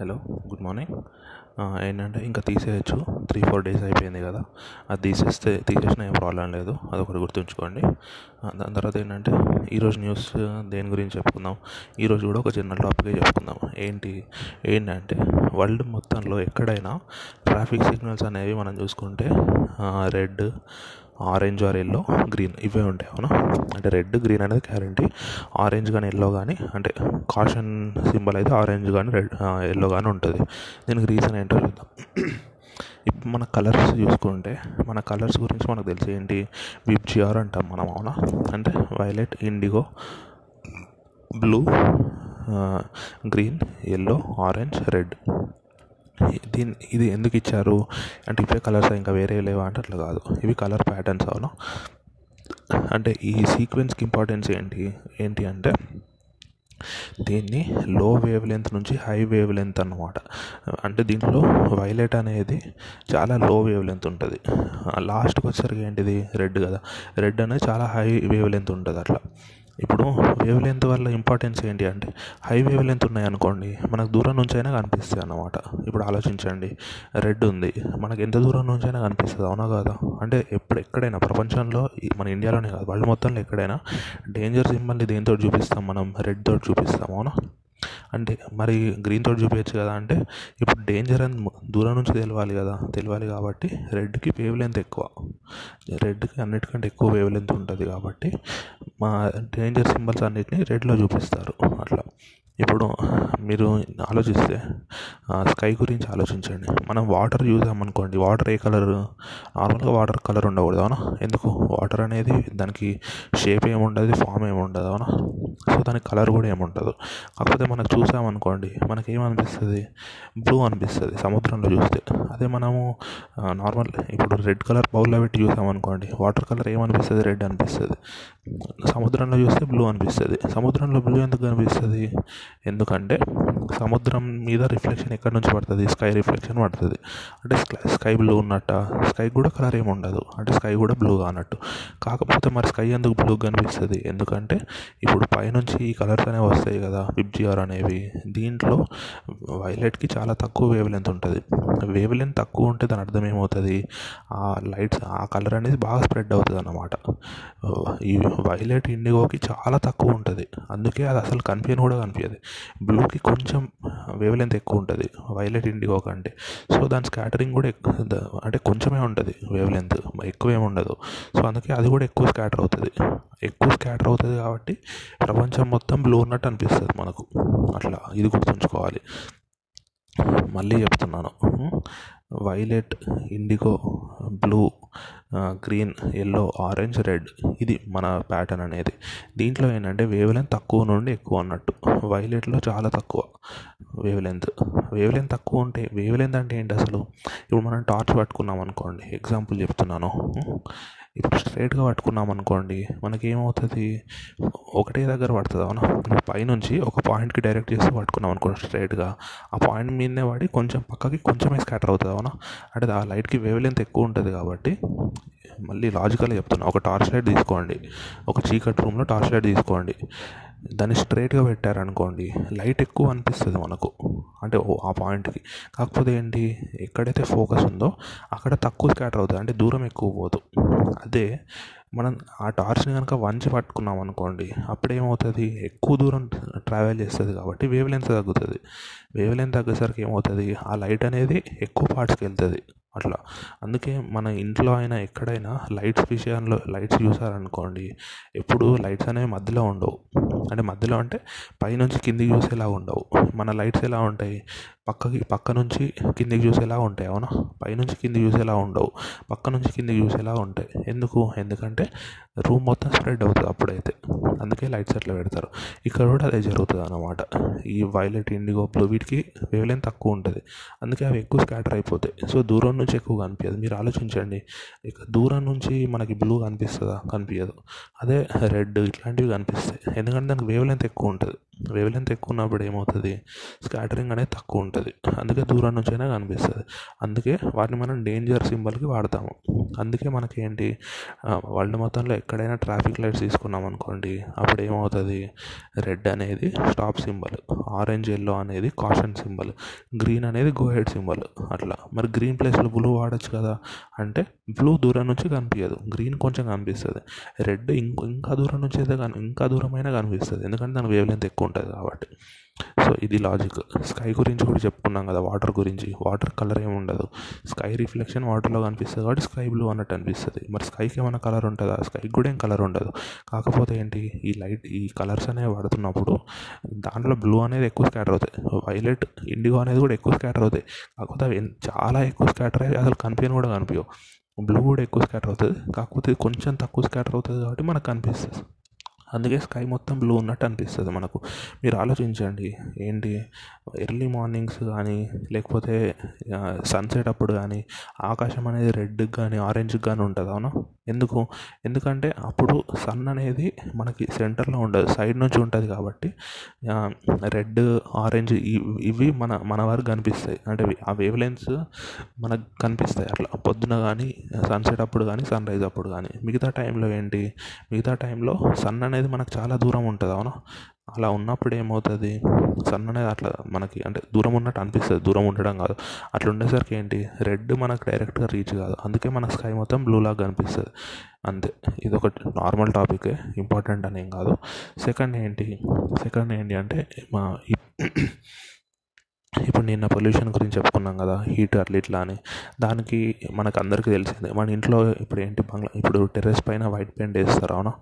Hello good morning ఏంటంటే ఇంకా తీసేయచ్చు. త్రీ ఫోర్ డేస్ అయిపోయింది కదా. అది తీసేస్తే తీసేసిన ఏం ప్రాబ్లం లేదు. అదొకటి గుర్తుంచుకోండి. దాని తర్వాత ఏంటంటే ఈరోజు న్యూస్ దేని గురించి చెప్పుకుందాం? ఈరోజు కూడా ఒక జనరల్ టాపికే చెప్పుకుందాం. ఏంటి? ఏంటంటే వరల్డ్ మొత్తంలో ఎక్కడైనా ట్రాఫిక్ సిగ్నల్స్ అనేవి మనం చూసుకుంటే red orange or yellow green ఇవే ఉంటాయి అవునా? అంటే రెడ్ గ్రీన్ అనేది గ్యారంటీ ఆరెంజ్ కానీ ఎల్లో కానీ అంటే కాషన్ సింబల్ అయితే ఆరెంజ్ కానీ రెడ్ ఎల్లో కానీ ఉంటుంది. దీనికి రీజన్ ఏంటో చూద్దాం. ఇప్పుడు మన కలర్స్ చూసుకుంటే మన కలర్స్ గురించి మనకు తెలిసి ఏంటి? విబ్జిఆర్ అంటాం మనం అవునా? అంటే violet indigo blue green yellow orange red దీని ఇది ఎందుకు ఇచ్చారు? అంటే ఇవే కలర్స్ ఇంకా వేరే లేవా అంటే అట్లా కాదు. ఇవి కలర్ ప్యాటర్న్స్ అవును. అంటే ఈ సీక్వెన్స్కి ఇంపార్టెన్స్ ఏంటి? ఏంటి అంటే దీన్ని లో వేవ్ లెంత్ నుంచి హై వేవ్ లెంత్ అనమాట అంటే దీంట్లో వైలెట్ అనేది చాలా లో వేవ్ లెంత్ ఉంటుంది లాస్ట్కి వచ్చేసరికి ఏంటిది? రెడ్ కదా. రెడ్ అనేది చాలా హై వేవ్ లెంత్ ఉంటుంది అట్లా. ఇప్పుడు వేవ్ లెంత్ వల్ల ఇంపార్టెన్స్ ఏంటి అంటే హై వేవ్ లెంత్ ఉన్నాయనుకోండి మనకు దూరం నుంచి అయినా కనిపిస్తాయి అన్నమాట. ఇప్పుడు ఆలోచించండి రెడ్ ఉంది మనకు ఎంత దూరం నుంచి అయినా కనిపిస్తుంది అవునా కాదా? అంటే ఎప్పుడు ఎక్కడైనా ప్రపంచంలో మన ఇండియాలోనే కాదు వరల్డ్ మొత్తంలో ఎక్కడైనా డేంజర్ సింబల్ని దేనితో చూపిస్తాం మనం? రెడ్ తోటి చూపిస్తాం అవునా? అంటే మరి గ్రీన్ తోటి చూపించచ్చు కదా అంటే ఇప్పుడు డేంజర్ అని దూరం నుంచి తెలియాలి కదా తెలియాలి కాబట్టి రెడ్కి వేవ్ లెంత్ ఎక్కువ. రెడ్కి అన్నిటికంటే ఎక్కువ వేవ్ లెంత్ ఉంటుంది కాబట్టి మా డేంజర్ సింబల్స్ అన్నిటిని రెడ్లో చూపిస్తారు అట్లా. ఇప్పుడు మీరు ఆలోచిస్తే స్కై గురించి ఆలోచించండి. మనం వాటర్ చూసామనుకోండి వాటర్ ఏ కలర్? నార్మల్గా వాటర్ కలర్ ఉండకూడదు అవునా? ఎందుకు? వాటర్ అనేది దానికి షేప్ ఏమి ఉండదు ఫామ్ ఏమి ఉండదు అవునా? సో దానికి కలర్ కూడా ఏమి ఉండదు కాకపోతే మనకు చూసామనుకోండి మనకి ఏమనిపిస్తుంది బ్లూ అనిపిస్తుంది సముద్రంలో చూస్తే. అదే మనము నార్మల్ ఇప్పుడు రెడ్ కలర్ బౌల్లో పెట్టి చూసామనుకోండి వాటర్ కలర్ ఏమనిపిస్తుంది? రెడ్ అనిపిస్తుంది. సముద్రంలో చూస్తే బ్లూ అనిపిస్తుంది. సముద్రంలో బ్లూ ఎందుకు అనిపిస్తుంది? ఎందుకంటే సముద్రం మీద రిఫ్లెక్షన్ ఎక్కడి నుంచి పడుతుంది? స్కై రిఫ్లెక్షన్ పడుతుంది. అంటే స్కై బ్లూ ఉన్నట్ట స్కై కూడా కలర్ ఏమి ఉండదు. అంటే స్కై కూడా బ్లూ అన్నట్టు. కాకపోతే మరి స్కై ఎందుకు బ్లూ కనిపిస్తుంది? ఎందుకంటే ఇప్పుడు పైనుంచి ఈ కలర్స్ అనేవి వస్తాయి కదా విబ్జిఆర్ అనేవి. దీంట్లో వైలెట్కి చాలా తక్కువ వేవ్ లెంత్ ఉంటుంది. వేవ్ లెంత్ తక్కువ ఉంటే దాని అర్థం ఏమవుతుంది? ఆ లైట్స్ ఆ కలర్ అనేది బాగా స్ప్రెడ్ అవుతుంది అన్నమాట. ఈ వైలెట్ ఇండిగోకి చాలా తక్కువ ఉంటుంది. అందుకే అది అసలు కనిపించని కూడా కనిపించదు. బ్లూకి కొంచెం వేవ్ లెంత్ ఎక్కువ ఉంటుంది. వైలెట్ ఇండిగో కంటే. సో దాని స్కాటరింగ్ కూడా ఎక్కువ అంటే కొంచెమే ఉంటుంది వేవ్ లెంత్ ఎక్కువ ఏమి ఉండదు. సో అందుకే అది కూడా ఎక్కువ స్కాటర్ అవుతుంది. ఎక్కువ స్కాటర్ అవుతుంది కాబట్టి ప్రపంచం మొత్తం బ్లూ ఉన్నట్టు అనిపిస్తుంది మనకు. అట్లా ఇది గుర్తుంచుకోవాలి. మళ్ళీ చెప్తున్నాను. Violet indigo blue green yellow orange red ఇది మన ప్యాటర్న్ అనేది. దీంట్లో ఏంటంటే వేవ్ లెంత్ తక్కువ నుండి ఎక్కువ అన్నట్టు. వైలెట్లో చాలా తక్కువ వేవ్ లెంత్ వేవ్ లెంత్ తక్కువ ఉంటే వేవ్ లెంత్ అంటే ఏంటి అసలు? ఇప్పుడు మనం టార్చ్ పట్టుకున్నాం అనుకోండి ఎగ్జాంపుల్ చెప్తున్నాను. ఇప్పుడు స్ట్రైట్గా పట్టుకున్నాం అనుకోండి మనకి ఏమవుతుంది ఒకటే దగ్గర పడుతుంది అవునా? పైనుంచి ఒక పాయింట్కి డైరెక్ట్ చేసి పట్టుకున్నాం అనుకోండి స్ట్రైట్గా ఆ పాయింట్ మీదనే పడి కొంచెం పక్కకి కొంచెమే స్కాటర్ అవుతుంది అవునా? అంటే ఆ లైట్కి వేవ్ లెంత్ ఎక్కువ ఉంటుంది కాబట్టి మళ్ళీ లాజికల్గా చెప్తున్నా ఒక టార్చ్ లైట్ తీసుకోండి ఒక చీకటి రూమ్లో టార్చ్ లైట్ తీసుకోండి. దాన్ని స్ట్రైట్గా పెట్టారనుకోండి లైట్ ఎక్కువ అనిపిస్తుంది మనకు. అంటే ఆ పాయింట్కి. కాకపోతే ఏంటి ఎక్కడైతే ఫోకస్ ఉందో అక్కడ తక్కువ స్కాటర్ అవుతుంది. అంటే దూరం ఎక్కువ పోదు. అదే మనం ఆ టార్చ్ని కనుక వంచి పట్టుకున్నాం అనుకోండి అప్పుడు ఏమవుతుంది ఎక్కువ దూరం ట్రావెల్ చేస్తుంది కాబట్టి వేవ్ లెంత్ తగ్గుతుంది. వేవ్ లెంత్ తగ్గేసరికి ఏమవుతుంది? ఆ లైట్ అనేది ఎక్కువ పార్ట్స్కి వెళ్తుంది. అట్లా. అందుకే మన ఇంట్లో అయినా ఎక్కడైనా లైట్స్ విషయంలో లైట్స్ చూసారనుకోండి ఎప్పుడు లైట్స్ అనేవి మధ్యలో ఉండవు. అంటే మధ్యలో అంటే పైనుంచి కిందికి చూసేలా ఉండవు. మన లైట్స్ ఎలా ఉంటాయి? పక్కకి పక్క నుంచి కిందికి చూసేలా ఉంటాయి అవునా? పైనుంచి కిందికి చూసేలా ఉండవు. పక్క నుంచి కిందికి చూసేలా ఉంటాయి. ఎందుకు? ఎందుకంటే రూమ్ మొత్తం స్ప్రెడ్ అవుతుంది అప్పుడైతే. అందుకే లైట్స్ అట్లా పెడతారు. ఇక్కడ కూడా అదే జరుగుతుంది అన్నమాట. ఈ వైలెట్ ఇండిగో బ్లూ వీటికి వేవ్ లెంత్ తక్కువ ఉంటుంది. అందుకే అవి ఎక్కువ స్కాటర్ అయిపోతాయి. సో దూరం నుంచి ఎక్కువ కనిపించదు మీరు ఆలోచించండి. ఇక దూరం నుంచి మనకి బ్లూ కనిపిస్తుందా? కనిపించదు అదే రెడ్ ఇట్లాంటివి కనిపిస్తాయి. ఎందుకంటే దానికి వేవ్ లెంత్ ఎక్కువ ఉంటుంది. వేవ్ లెంత్ ఎక్కువ ఉన్నప్పుడు ఏమవుతుంది? స్కాటరింగ్ అనేది తక్కువ ఉంటుంది అందుకే దూరం నుంచి అయినా కనిపిస్తుంది. అందుకే వాటిని మనం డేంజర్ సింబల్కి వాడతాము. అందుకే మనకి ఏంటి వరల్డ్ మొత్తంలో ఎక్కడైనా ట్రాఫిక్ లైట్స్ తీసుకున్నాం అనుకోండి అప్పుడు ఏమవుతుంది రెడ్ అనేది స్టాప్ సింబల్ ఆరెంజ్ ఎల్లో అనేది కాషన్ సింబల్ గ్రీన్ అనేది గోహెడ్ సింబల్ అట్లా. మరి గ్రీన్ ప్లేస్లో బ్లూ వాడచ్చు కదా? అంటే బ్లూ దూరం నుంచి కనిపించదు గ్రీన్ కొంచెం కనిపిస్తుంది. రెడ్ ఇంకో ఇంకా దూరం నుంచి అయితే ఇంకా దూరమైనా కనిపిస్తుంది. ఎందుకంటే దాని వేవ్ లెంత్ ఎక్కువ ఉంటుంది కాబట్టి. సో ఇది లాజిక్ స్కై గురించి కూడా చెప్పుకున్నాం కదా వాటర్ గురించి. వాటర్ కలర్ ఏమి ఉండదు. స్కై రిఫ్లెక్షన్ వాటర్లో కనిపిస్తుంది కాబట్టి స్కై బ్లూ అన్నట్టు అనిపిస్తుంది. మరి స్కైకి ఏమైనా కలర్ ఉంటుందా? స్కైకి కూడా ఏం కలర్ ఉండదు. కాకపోతే ఏంటి ఈ లైట్ ఈ కలర్స్ అనేవి వాడుతున్నప్పుడు దాంట్లో బ్లూ అనేది ఎక్కువ స్కాటర్ అవుతాయి. వైలెట్ ఇండిగో అనేది కూడా ఎక్కువ స్కాటర్ అవుతాయి. కాకపోతే అవి చాలా ఎక్కువ స్కాటర్ అయ్యి అసలు కనిపించని కూడా కనిపించవు. బ్లూ కూడా ఎక్కువ స్కాటర్ అవుతుంది. కాకపోతే కొంచెం తక్కువ స్కాటర్ అవుతుంది కాబట్టి మనకు కనిపిస్తుంది. అందుకే స్కై మొత్తం బ్లూ ఉన్నట్టు అనిపిస్తుంది మనకు. మీరు ఆలోచించండి ఏంటి ఎర్లీ మార్నింగ్స్ కానీ లేకపోతే సన్సెట్ అప్పుడు కానీ ఆకాశం అనేది రెడ్కి కానీ ఆరెంజ్కి కానీ ఉంటుంది అవునా? ఎందుకు? ఎందుకంటే అప్పుడు సన్ అనేది మనకి సెంటర్లో ఉండదు సైడ్ నుంచి ఉంటుంది కాబట్టి రెడ్ ఆరెంజ్ ఇవి మన మన వరకు కనిపిస్తాయి. అంటే ఆ వేవ్ లెన్స్ మనకు కనిపిస్తాయి అట్లా. పొద్దున కానీ సన్సెట్ అప్పుడు కానీ సన్ రైజ్ అప్పుడు కానీ. మిగతా టైంలో ఏంటి? మిగతా టైంలో సన్ అనేది మనకు చాలా దూరం ఉంటుంది అవునా? అలా ఉన్నప్పుడు ఏమవుతుంది? సన్ అనేది అట్లా మనకి అంటే దూరం ఉన్నట్టు అనిపిస్తుంది దూరం ఉండడం కాదు. అట్లా ఉండేసరికి ఏంటి? రెడ్ మనకు డైరెక్ట్గా రీచ్ కాదు. అందుకే మన స్కై మొత్తం బ్లూ లాగా కనిపిస్తుంది. అంతే. ఇది ఒక నార్మల్ టాపికే ఇంపార్టెంట్ అని ఏం కాదు. సెకండ్ ఏంటి? సెకండ్ ఏంటి అంటే మా ఇప్పుడు నిన్న పొల్యూషన్ గురించి చెప్పుకున్నాం కదా హీట్ అట్లా ఇట్లా అని. దానికి మనకు అందరికీ తెలిసిందే మన ఇంట్లో ఇప్పుడు ఏంటి బంగ్లా ఇప్పుడు టెర్రస్ పైన వైట్ పెయింట్ వేస్తారు అవునా?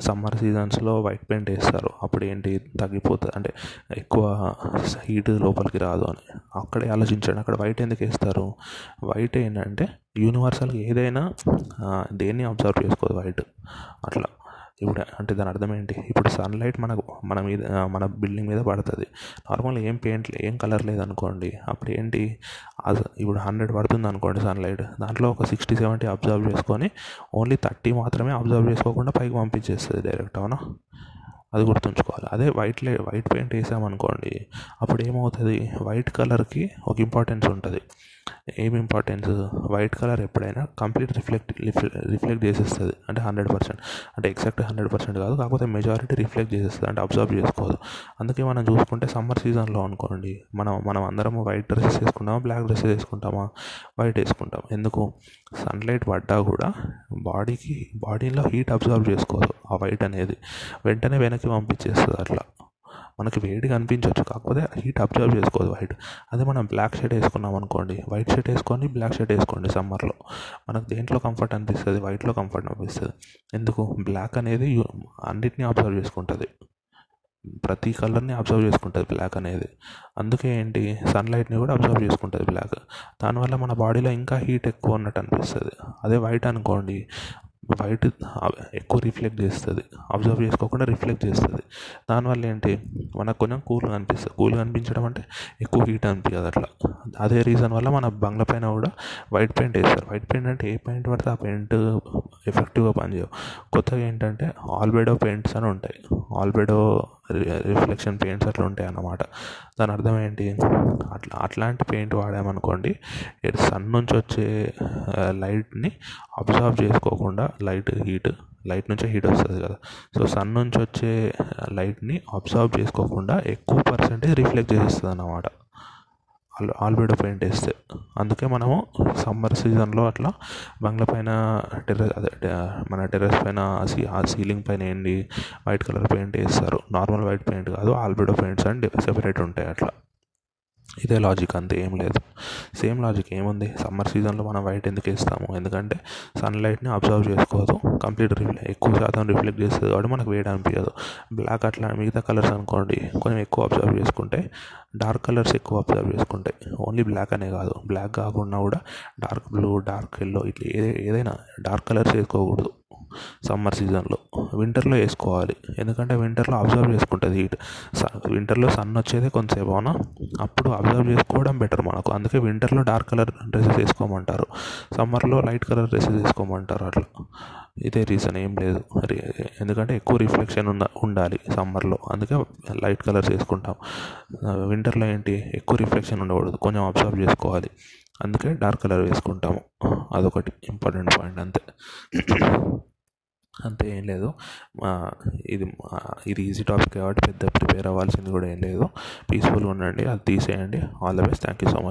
సమ్మర్ సీజన్స్లో వైట్ పెయింట్ వేస్తారు అప్పుడు ఏంటి తగ్గిపోతుంది అంటే ఎక్కువ హీట్ లోపలికి రాదు అని. అక్కడే ఆలోచించండి అక్కడ వైట్ ఎందుకు వేస్తారు? వైట్ ఏంటంటే యూనివర్సల్గా ఏదైనా దేన్ని అబ్జర్వ్ చేసుకోదు వైట్ అట్లా. ఇప్పుడు అంటే దాని అర్థం ఏంటి? ఇప్పుడు సన్లైట్ మనకు మన మీద మన బిల్డింగ్ మీద పడుతుంది. నార్మల్గా ఏం పెయింట్ ఏం కలర్ లేదనుకోండి అప్పుడు ఏంటి? ఇప్పుడు హండ్రెడ్ పడుతుంది అనుకోండి సన్లైట్ దాంట్లో ఒక సిక్స్టీ సెవెంటీ అబ్జర్వ్ చేసుకొని ఓన్లీ థర్టీ మాత్రమే అబ్జర్వ్ చేసుకోకుండా పైకి పంపించేస్తుంది డైరెక్ట్ అవునా? అది గుర్తుంచుకోవాలి. అదే వైట్ లే వైట్ పెయింట్ వేసామనుకోండి అప్పుడు ఏమవుతుంది? వైట్ కలర్కి ఒక ఇంపార్టెన్స్ ఉంటుంది. ఏం ఇంపార్టెన్స్ వైట్ కలర్ ఎప్పుడైనా కంప్లీట్ రిఫ్లెక్ట్ రిఫ్లెక్ట్ చేసేస్తుంది. అంటే హండ్రెడ్ పర్సెంట్ అంటే ఎగ్జాక్ట్ హండ్రెడ్ పర్సెంట్ కాదు కాకపోతే మెజారిటీ రిఫ్లెక్ట్ చేసేస్తుంది. అంటే అబ్జర్వ్ చేసుకోదు. అందుకే మనం చూసుకుంటే సమ్మర్ సీజన్లో అనుకోండి మనం మనం అందరం వైట్ డ్రెస్సెస్ వేసుకుంటామా బ్లాక్ డ్రెస్సెస్ వేసుకుంటామా? వైట్ వేసుకుంటాం. ఎందుకు? సన్లైట్ పడ్డా కూడా బాడీకి బాడీలో హీట్ అబ్జర్వ్ చేసుకోదు ఆ వైట్ అనేది. వెంటనే వెనక్కి పంపించేస్తుంది అట్లా. మనకి వేడిగా అనిపించవచ్చు కాకపోతే హీట్ అబ్జర్వ్ చేసుకోదు వైట్ అదే మనం బ్లాక్ షర్ట్ వేసుకున్నాం అనుకోండి వైట్ షర్ట్ వేసుకొని బ్లాక్ షర్ట్ వేసుకోండి సమ్మర్లో మనకు దేంట్లో కంఫర్ట్ అనిపిస్తుంది? వైట్లో కంఫర్ట్ అనిపిస్తుంది. ఎందుకు? బ్లాక్ అనేది అన్నిటినీ అబ్జర్వ్ చేసుకుంటుంది. ప్రతి కలర్ని అబ్జర్వ్ చేసుకుంటుంది బ్లాక్ అనేది. అందుకే ఏంటి? సన్లైట్ని కూడా అబ్జర్వ్ చేసుకుంటుంది బ్లాక్ దానివల్ల మన బాడీలో ఇంకా హీట్ ఎక్కువ ఉన్నట్టు అనిపిస్తుంది. అదే వైట్ అనుకోండి వైట్ ఎక్కువ రిఫ్లెక్ట్ చేస్తుంది. అబ్జర్వ్ చేసుకోకుండా రిఫ్లెక్ట్ చేస్తుంది. దానివల్ల ఏంటి? మనకు కొంచెం కూల్గా అనిపిస్తుంది. కూల్గా అనిపించడం అంటే ఎక్కువ హీట్ అనిపించదు అట్లా. అదే రీజన్ వల్ల మన బంగ్లా పైన కూడా వైట్ పెయింట్ వేస్తారు. వైట్ పెయింట్ అంటే ఏ పెయింట్ పడితే ఆ పెయింట్ ఎఫెక్టివ్గా పనిచేయవు. కొత్తగా ఏంటంటే ఆల్బెడో పెయింట్స్ అని ఉంటాయి. ఆల్బెడో రిఫ్లెక్షన్ పెయింట్స్ అట్లా ఉంటాయి అన్నమాట. దాని అర్థం ఏంటి? అట్లా అట్లాంటి పెయింట్ వాడామనుకోండి సన్ నుంచి వచ్చే లైట్ని అబ్జర్వ్ చేసుకోకుండా లైట్ హీట్ లైట్ నుంచే హీట్ వస్తుంది కదా. సో సన్ నుంచి వచ్చే లైట్ని అబ్జర్వ్ చేసుకోకుండా ఎక్కువ పర్సెంటేజ్ రిఫ్లెక్ట్ చేసేస్తుంది అన్నమాట ఆల్బెడో పెయింట్ వేస్తే అందుకే మనము సమ్మర్ సీజన్లో అట్లా బంగ్లా పైన టెర్రస్ అదే మన టెర్రస్ పైన ఆ సీలింగ్ పైన ఏంటి వైట్ కలర్ పెయింట్ వేస్తారు. నార్మల్ వైట్ పెయింట్ కాదు ఆల్బెడో పెయింట్స్ అండ్ సెపరేట్ ఉంటాయి అట్లా. ఇదే లాజిక్ అంతే ఏం లేదు. సేమ్ లాజిక్ ఏముంది? సమ్మర్ సీజన్లో మనం వైట్ ఎందుకు వేస్తాము? ఎందుకంటే సన్లైట్ని అబ్జర్వ్ చేసుకోదు కంప్లీట్ రిఫ్లెక్ట్ ఎక్కువ శాతం రిఫ్లెక్ట్ చేస్తుంది కాబట్టి మనకు వేడి అనిపించదు బ్లాక్ అట్లా మిగతా కలర్స్ అనుకోండి కొంచెం ఎక్కువ అబ్జర్వ్ చేసుకుంటే డార్క్ కలర్స్ ఎక్కువ అబ్జర్వ్ చేసుకుంటాయి. ఓన్లీ బ్లాక్ అనే కాదు. బ్లాక్ కాకుండా కూడా డార్క్ బ్లూ డార్క్ ఎల్లో ఇట్లా ఏదైనా డార్క్ కలర్స్ వేసుకోకూడదు. సమ్మర్ సీజన్లో వింటర్లో వేసుకోవాలి. ఎందుకంటే వింటర్లో అబ్జర్వ్ చేసుకుంటుంది హీట్. వింటర్లో సన్ వచ్చేదే కొంతసేపు అవునా? అప్పుడు అబ్జర్వ్ చేసుకోవడం బెటర్ మనకు. అందుకే వింటర్లో డార్క్ కలర్ డ్రెస్సెస్ వేసుకోమంటారు. సమ్మర్లో లైట్ కలర్ డ్రెస్సెస్ వేసుకోమంటారు అట్లా. ఇదే రీజన్ ఏం లేదు. ఎందుకంటే ఎక్కువ రిఫ్లెక్షన్ ఉన్న ఉండాలి సమ్మర్లో. అందుకే లైట్ కలర్స్ వేసుకుంటాం. వింటర్లో ఏంటి? ఎక్కువ రిఫ్లెక్షన్ ఉండకూడదు. కొంచెం అబ్జర్వ్ చేసుకోవాలి. అందుకే డార్క్ కలర్ వేసుకుంటాము. అదొకటి ఇంపార్టెంట్ పాయింట్ అంతే. అంతే ఏం లేదు. ఇది ఇది ఈజీ టాపిక్ కాబట్టి పెద్ద ప్రిపేర్ అవ్వాల్సింది కూడా ఏం లేదు. పీస్ఫుల్గా ఉండండి అది తీసేయండి. All the best. Thank you so much